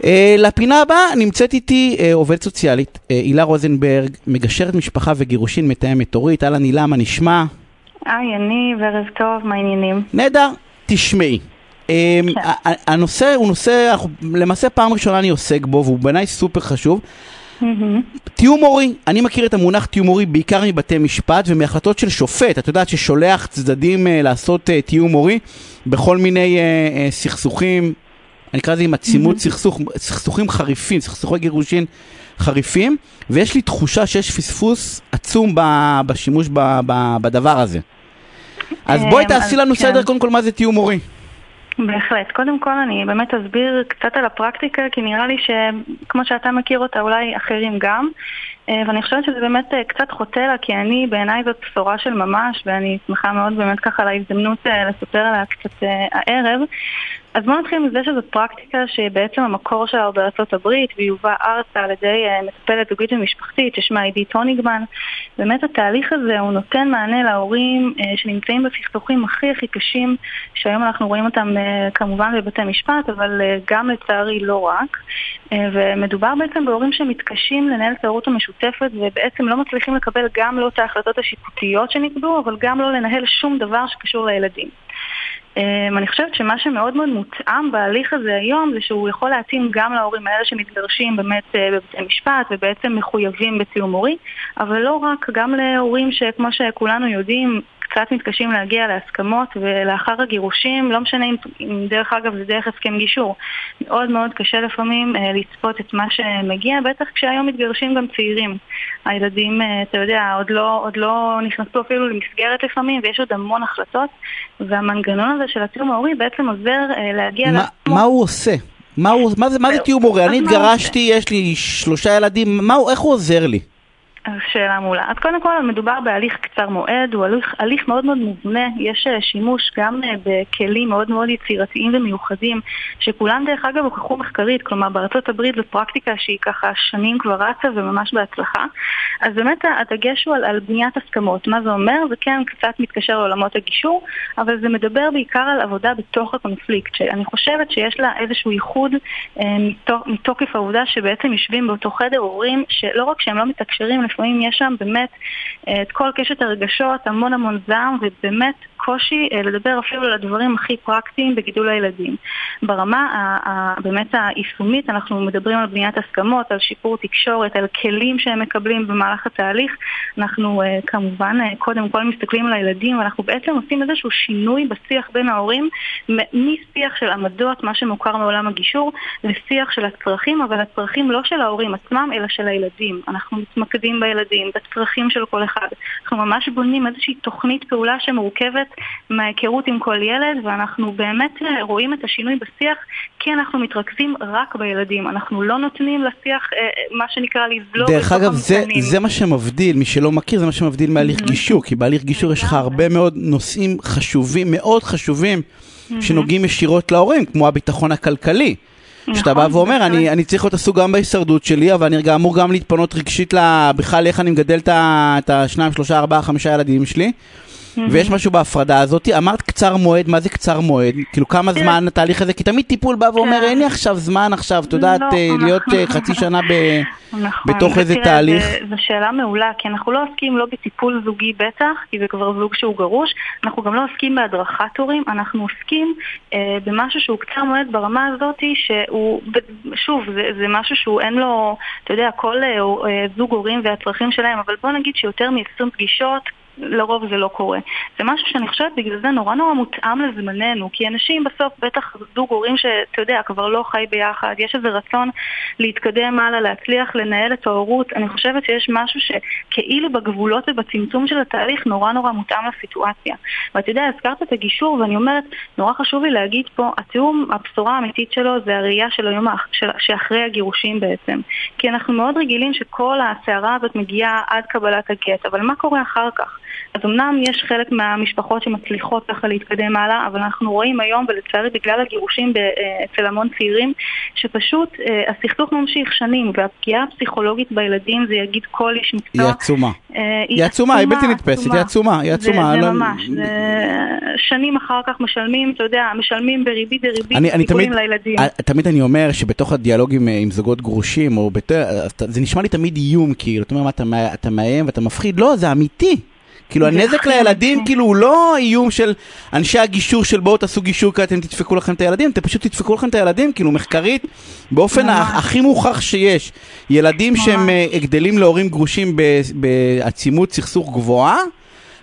Uh, לפינה הבאה נמצאת איתי uh, עובדת סוציאלית, uh, הילה רוזנברג, מגשרת משפחה וגירושין, מתאמת הורית. אהלן הילה, מה נשמע? היי, אני וערב טוב, מה העניינים? נהדר, תשמעי. Um, הנושא הוא נושא, אנחנו, למעשה פעם ראשונה אני עוסק בו, והוא בעיניי סופר חשוב. תיאום הורי, אני מכיר את המונח תיאום הורי בעיקר מבתי משפט ומהחלטות של שופט, את יודעת ששולח צדדים uh, לעשות uh, תיאום הורי בכל מיני uh, uh, סכסוכים, אני אקרא לזה עם עצימות סכסוך, סכסוכים חריפים, סכסוכי גירושין חריפים, ויש לי תחושה שיש פספוס עצום בשימוש בדבר הזה. אז בואי תעשי לנו כן. סדר קודם כל מה זה תיאום הורי. בהחלט. קודם כל אני באמת אסביר קצת על הפרקטיקה, כי נראה לי שכמו שאתה מכיר אותה, אולי אחרים גם. אה, ואני חושבת שזה באמת אה, קצת חוטא לה, כי אני, בעיניי זאת בשורה של ממש, ואני שמחה מאוד באמת ככה על ההזדמנות אה, לספר עליה קצת הערב. אז בואו נתחיל מזה שזאת פרקטיקה שבעצם המקור שלה הוא בארצות הברית והיא הובאה ארצה על ידי מטפלת זוגית ומשפחתית ששמה עידית טוניגמן. באמת התהליך הזה הוא נותן מענה להורים שנמצאים בסכסוכים הכי הכי קשים שהיום אנחנו רואים אותם כמובן בבתי משפט אבל גם לצערי לא רק. ומדובר בעצם בהורים שמתקשים לנהל את ההורות המשותפת ובעצם לא מצליחים לקבל גם לא את ההחלטות השיפוטיות שנקבעו, אבל גם לא לנהל שום דבר שקשור לילדים. Um, אני חושבת שמה שמאוד מאוד מותאם בהליך הזה היום זה שהוא יכול להתאים גם להורים האלה שמתגרשים באמת uh, בבתי משפט ובעצם מחויבים בתיאום הורי, אבל לא רק, גם להורים שכמו שכולנו יודעים קצת מתקשים להגיע להסכמות ולאחר הגירושים, לא משנה אם, אם דרך אגב זה דרך הסכם גישור, מאוד מאוד קשה לפעמים אה, לצפות את מה שמגיע, בטח כשהיום מתגרשים גם צעירים. הילדים, אה, אתה יודע, עוד לא, עוד לא נכנסו אפילו למסגרת לפעמים ויש עוד המון החלטות והמנגנון הזה של התיאום ההורי בעצם עוזר אה, להגיע לעצמו. מה הוא עושה? מה, הוא, מה, זה, מה זה תיאום הורי? אני התגרשתי, יש לי שלושה ילדים, מה, איך הוא עוזר לי? שאלה מעולה. אז קודם כל מדובר בהליך קצר מועד, הוא הליך, הליך מאוד מאוד מובנה, יש אה, שימוש גם אה, בכלים מאוד מאוד יצירתיים ומיוחדים, שכולם דרך אגב הוכחו מחקרית, כלומר בארצות הברית זו פרקטיקה שהיא ככה שנים כבר רצה וממש בהצלחה. אז באמת הדגש הוא על, על בניית הסכמות. מה זה אומר? זה כן קצת מתקשר לעולמות הגישור, אבל זה מדבר בעיקר על עבודה בתוך הקונפליקט, שאני חושבת שיש לה איזשהו ייחוד אה, מתוק, מתוקף העובדה שבעצם יושבים באותו חדר הורים שלא רק שהם לא מתקשרים, לפעמים יש שם באמת אה, את כל קשת הרגשות, המון המון זעם, ובאמת קושי אה, לדבר אפילו על הדברים הכי פרקטיים בגידול הילדים. ברמה באמת היישומית אנחנו מדברים על בניית הסכמות, על שיפור תקשורת, על כלים שהם מקבלים במהלך התהליך. אנחנו אה, כמובן קודם כל מסתכלים על הילדים, ואנחנו בעצם עושים איזשהו שינוי בשיח בין ההורים, משיח של עמדות, מה שמוכר מעולם הגישור, לשיח של הצרכים, אבל הצרכים לא של ההורים עצמם, אלא של הילדים. אנחנו מתמקדים בילדים, בצרכים של כל אחד. אנחנו ממש בונים איזושהי תוכנית פעולה שמורכבת מההיכרות עם כל ילד, ואנחנו באמת אה, רואים את השינוי בשיח כי אנחנו מתרכזים רק בילדים. אנחנו לא נותנים לשיח, אה, מה שנקרא, לזלוג דרך אגב, זה, זה מה שמבדיל, מי שלא מכיר, זה מה שמבדיל מהליך mm-hmm. גישור, כי בהליך גישור יש לך הרבה מאוד נושאים חשובים, מאוד חשובים, mm-hmm. שנוגעים ישירות להורים, כמו הביטחון הכלכלי. שאתה בא נכון, ואומר, אני, אני צריך להיות עסוק גם בהישרדות שלי, אבל אני אמור גם להתפנות רגשית בכלל איך אני מגדל את השניים, שלושה, ארבעה, חמישה ילדים שלי. ויש משהו בהפרדה הזאת, אמרת קצר מועד, מה זה קצר מועד? כאילו כמה זמן התהליך הזה? כי תמיד טיפול בא ואומר, כן. אין לי עכשיו זמן עכשיו, את יודעת, לא, אה, להיות אה, נכון. חצי שנה נכון. בתוך איזה תהליך. זו שאלה מעולה, כי אנחנו לא עוסקים לא בטיפול זוגי בטח, כי זה כבר זוג שהוא גרוש, אנחנו גם לא עוסקים בהדרכת הורים, אנחנו עוסקים אה, במשהו שהוא קצר מועד ברמה הזאת, שהוא, שוב, זה משהו שהוא אין לו, אתה יודע, כל זוג הורים והצרכים שלהם, אבל בוא נגיד שיותר מ-20 פגישות, לרוב זה לא קורה. זה משהו שאני חושבת בגלל זה נורא נורא מותאם לזמננו, כי אנשים בסוף, בטח זוג הורים שאתה יודע, כבר לא חי ביחד, יש איזה רצון להתקדם הלאה, להצליח לנהל את ההורות. אני חושבת שיש משהו שכאילו בגבולות ובצמצום של התהליך נורא נורא מותאם לסיטואציה. ואתה יודע, הזכרת את הגישור, ואני אומרת, נורא חשוב לי להגיד פה, התיאום, הבשורה האמיתית שלו זה הראייה של היום שאחרי הגירושים בעצם. כי אנחנו מאוד רגילים שכל הסערה הזאת מגיעה עד קבלת הגט, אבל מה קורה אחר כך? אז אמנם יש חלק מהמשפחות שמצליחות ככה להתקדם הלאה, אבל אנחנו רואים היום, ולצערי בגלל הגירושים אה, אצל המון צעירים, שפשוט אה, הסכסוך ממשיך שנים, והפגיעה הפסיכולוגית בילדים, זה יגיד כל איש מקצוע. היא עצומה. היא עצומה, היא בלתי נתפסת, היא עצומה, היא עצומה. זה לא- ממש, שנים אחר כך משלמים, אתה יודע, משלמים בריבית דריבית סיכונים לילדים. תמיד אני אומר שבתוך הדיאלוגים עם זוגות גרושים, זה נשמע לי תמיד איום, כאילו, אתה אומר, אתה מאיים ואתה מפחיד, לא, זה אמיתי. כאילו הנזק לילדים כאילו הוא לא איום של אנשי הגישור של בואו תעשו גישור כי אתם תדפקו לכם את הילדים, אתם פשוט תדפקו לכם את הילדים, כאילו מחקרית, באופן הכי מוכח שיש. ילדים שהם אה, גדלים להורים גרושים בעצימות סכסוך גבוהה,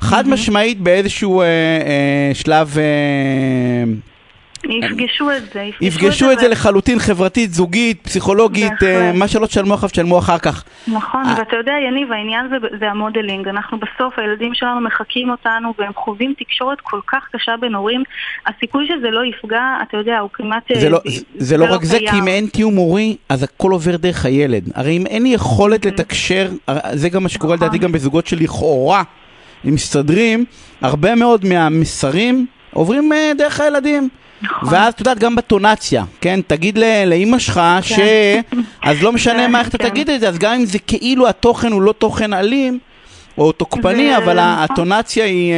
חד משמעית באיזשהו אה, אה, שלב... יפגשו את זה. יפגשו את זה לחלוטין, חברתית, זוגית, פסיכולוגית, אה, מה שלא תשלמו עכשיו, תשלמו אחר כך. נכון, אה. ואתה יודע, יניב, העניין זה המודלינג. אנחנו בסוף, הילדים שלנו מחקים אותנו, והם חווים תקשורת כל כך קשה בין הורים. הסיכוי שזה לא יפגע, אתה יודע, הוא כמעט... זה לא, לא, לא רק זה, כי אם אין תיאום הורי, אז הכל עובר דרך הילד. הרי אם אין יכולת אוקיי. לתקשר, זה גם מה שקורה לדעתי נכון. גם בזוגות שלכאורה מסתדרים, הרבה מאוד מהמסרים עוברים אה, דרך הילדים. נכון. ואז את יודעת, גם בטונציה, כן? תגיד לאימא שלך כן. ש... אז לא משנה כן, מה איך אתה כן. תגיד את זה, אז גם אם זה כאילו התוכן הוא לא תוכן אלים, או תוקפני, ו... אבל נכון. הטונציה היא אה,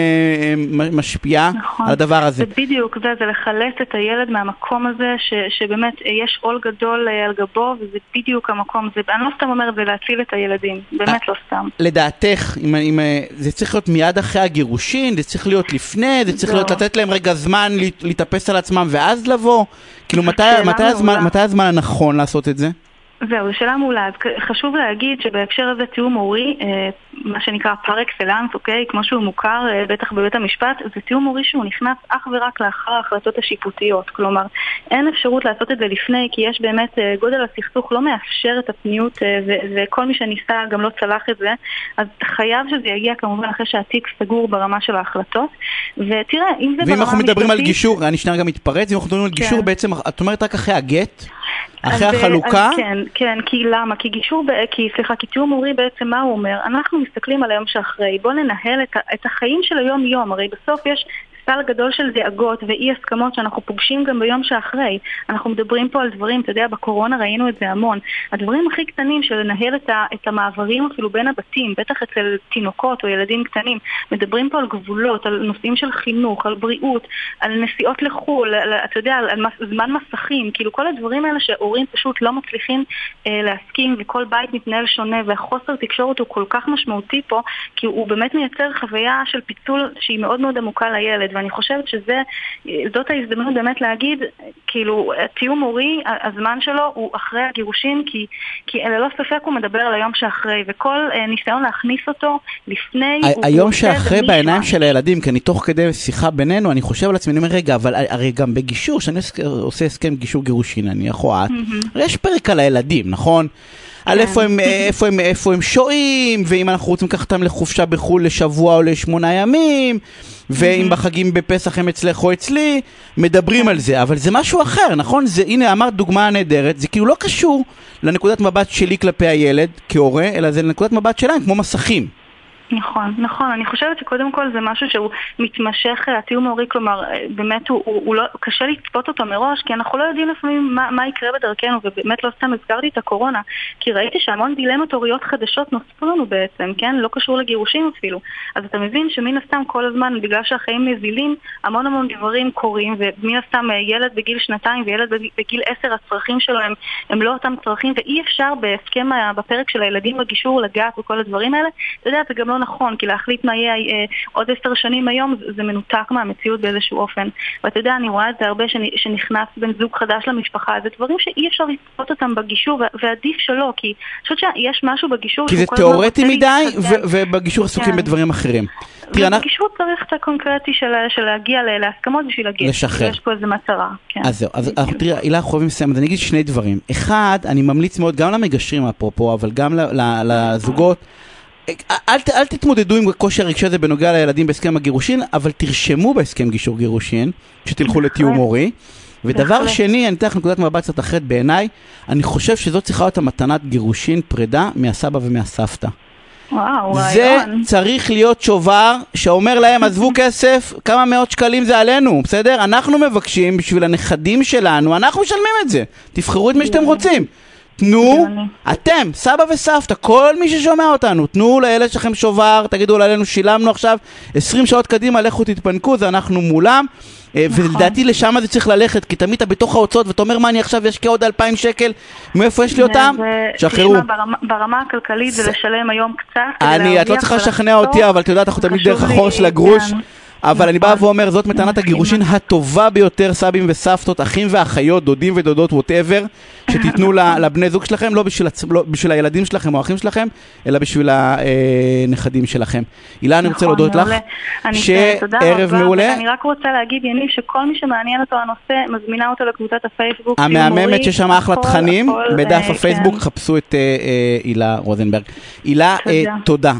אה, משפיעה נכון. על הדבר הזה. זה בדיוק זה, זה לחלץ את הילד מהמקום הזה, ש, שבאמת יש עול גדול אה, על גבו, וזה בדיוק המקום. זה, אני לא סתם אומרת, זה להציל את הילדים, באמת לא סתם. לדעתך, אם, אם, זה צריך להיות מיד אחרי הגירושין, זה צריך להיות לפני, זה צריך לא. להיות לתת להם רגע זמן להתאפס על עצמם ואז לבוא? כאילו, מתי, מתי, הזמן, מתי הזמן הנכון לעשות את זה? זהו, זו שאלה מעולה. אז חשוב להגיד שבהקשר הזה תיאום הורי, אה, מה שנקרא פר אקסלנס, אוקיי? כמו שהוא מוכר אה, בטח בבית המשפט, זה תיאום הורי שהוא נכנס אך ורק לאחר ההחלטות השיפוטיות. כלומר, אין אפשרות לעשות את זה לפני, כי יש באמת, אה, גודל הסכסוך לא מאפשר את הפניות, וכל מי שניסה גם לא צלח את זה. אז חייב שזה יגיע כמובן אחרי שהתיק סגור ברמה של ההחלטות. ותראה, אם זה ברמה המשפטית... ואם אנחנו מדברים על גישור, אני שנייה גם מתפרץ, אם אנחנו מדברים על גישור, כן. בעצם, את אומרת רק אחרי הגט? אחרי אז, החלוקה? אז כן, כן, כי למה? כי גישור, כי סליחה, כי תיאום הורי בעצם מה הוא אומר? אנחנו מסתכלים על היום שאחרי, בואו ננהל את, את החיים של היום-יום, הרי בסוף יש סל גדול של דאגות ואי הסכמות שאנחנו פוגשים גם ביום שאחרי. אנחנו מדברים פה על דברים, אתה יודע, בקורונה ראינו את זה המון. הדברים הכי קטנים של לנהל את, ה, את המעברים אפילו בין הבתים, בטח אצל תינוקות או ילדים קטנים, מדברים פה על גבולות, על נושאים של חינוך, על בריאות, על נסיעות לחו"ל, על, אתה יודע, על, על זמן מסכים, כאילו כל הדברים האלה שהורים פשוט לא מצליחים אה, להסכים וכל בית מתנהל שונה והחוסר תקשורת הוא כל כך משמעותי פה, כי הוא באמת מייצר חוויה של פיצול שהיא מאוד מאוד עמוקה לילד. ואני חושבת שזאת ההזדמנות באמת להגיד, כאילו, תיאום הורי, הזמן שלו הוא אחרי הגירושין, כי, כי ללא ספק הוא מדבר על היום שאחרי, וכל אה, ניסיון להכניס אותו לפני... היום שאחרי בעיניים של הילדים, כי אני תוך כדי שיחה בינינו, אני חושב על עצמי, אני אומר, רגע, אבל הרי גם בגישור, כשאני עושה הסכם גישור גירושין, נניח, או את, יש פרק על הילדים, נכון? על איפה הם, איפה, הם, איפה הם שוהים, ואם אנחנו רוצים לקחת אותם לחופשה בחו"ל לשבוע או לשמונה ימים, ואם בחגים בפסח הם אצלך או אצלי, מדברים על זה, אבל זה משהו אחר, נכון? זה, הנה אמרת דוגמה נהדרת, זה כאילו לא קשור לנקודת מבט שלי כלפי הילד כהורה, אלא זה לנקודת מבט שלהם, כמו מסכים. נכון, נכון. אני חושבת שקודם כל זה משהו שהוא מתמשך, התיאום ההורי, כלומר, באמת הוא, הוא, הוא לא, קשה לצפות אותו מראש, כי אנחנו לא יודעים לפעמים מה, מה יקרה בדרכנו, ובאמת לא סתם הזכרתי את הקורונה, כי ראיתי שהמון דילמות הוריות חדשות נוספו לנו בעצם, כן? לא קשור לגירושים אפילו. אז אתה מבין שמן הסתם כל הזמן, בגלל שהחיים נזילים, המון המון דברים קורים, ומן הסתם אה, ילד בגיל שנתיים וילד בגיל עשר, הצרכים שלו הם, הם לא אותם צרכים, ואי אפשר בהסכם, בפרק של הילדים בגישור לגעת וכל הדברים האלה. אתה יודע, זה גם לא נכון, כי להחליט מה יהיה אה, עוד עשר שנים היום זה מנותק מהמציאות באיזשהו אופן. ואתה יודע, אני רואה את זה הרבה שנכנס בן זוג חדש למשפחה, זה דברים שאי אפשר לצפות אותם בגישור, ועדיף שלא, כי אני חושבת שיש משהו בגישור כי זה תיאורטי מדי, ובגישור עסוקים כן. בדברים אחרים. ובגישור צריך את הקונקרטי של להגיע להסכמות בשביל להגיע. לשחרר. יש פה איזה מטרה. כן. אז זהו, אז תראה, הילה, אנחנו חייבים לסיים, אז אני אגיד שני דברים. אחד, אני ממליץ מאוד גם למגשרים אפרופו, אבל גם לזוגות. אל, אל תתמודדו עם הקושי הרגשי הזה בנוגע לילדים בהסכם הגירושין, אבל תרשמו בהסכם גישור גירושין, שתלכו לתיאום הורי. ודבר שני, אני אתן לך נקודת מבט קצת אחרת בעיניי, אני חושב שזאת צריכה להיות המתנת גירושין פרידה מהסבא ומהסבתא. וואו, זה רעיון. צריך להיות שובר שאומר להם, עזבו כסף, כמה מאות שקלים זה עלינו, בסדר? אנחנו מבקשים בשביל הנכדים שלנו, אנחנו משלמים את זה. תבחרו את מי שאתם רוצים. תנו, הגיוני. אתם, סבא וסבתא, כל מי ששומע אותנו, תנו לילד שלכם שובר, תגידו עלינו, שילמנו עכשיו 20 שעות קדימה, לכו תתפנקו, זה אנחנו מולם. אה, נכון. ולדעתי לשם זה צריך ללכת, כי תמיד אתה בתוך ההוצאות ואתה אומר, מה אני עכשיו אשקיע עוד 2,000 שקל, מאיפה יש לי אותם? שחררו. ברמה, ברמה הכלכלית זה לשלם היום קצת אני, את לא צריכה. לשכנע אותי, אבל את יודעת, אנחנו תמיד דרך החור של הגרוש. אבל אני בא. ואומר, זאת מתנת. הגירושין הטובה ביותר, סבים וסבתות, אחים ואחיות, דודים ודודות, ווטאבר, שתיתנו לבני זוג שלכם, לא בשביל, עצ- לא בשביל הילדים שלכם או האחים שלכם, אלא בשביל הנכדים שלכם. הילה, אני רוצה נכון, להודות לך, מעולה. אני- אה, שערב מעולה. רק רוצה להגיד, יניב, שכל מי שמעניין אותו הנושא, מזמינה אותו לקבוצת הפייסבוק. המהממת שיש שם אחלה תכנים, בדף אה, הפייסבוק כן. חפשו את אה, אה, הילה רוזנברג. הילה, אה. תודה.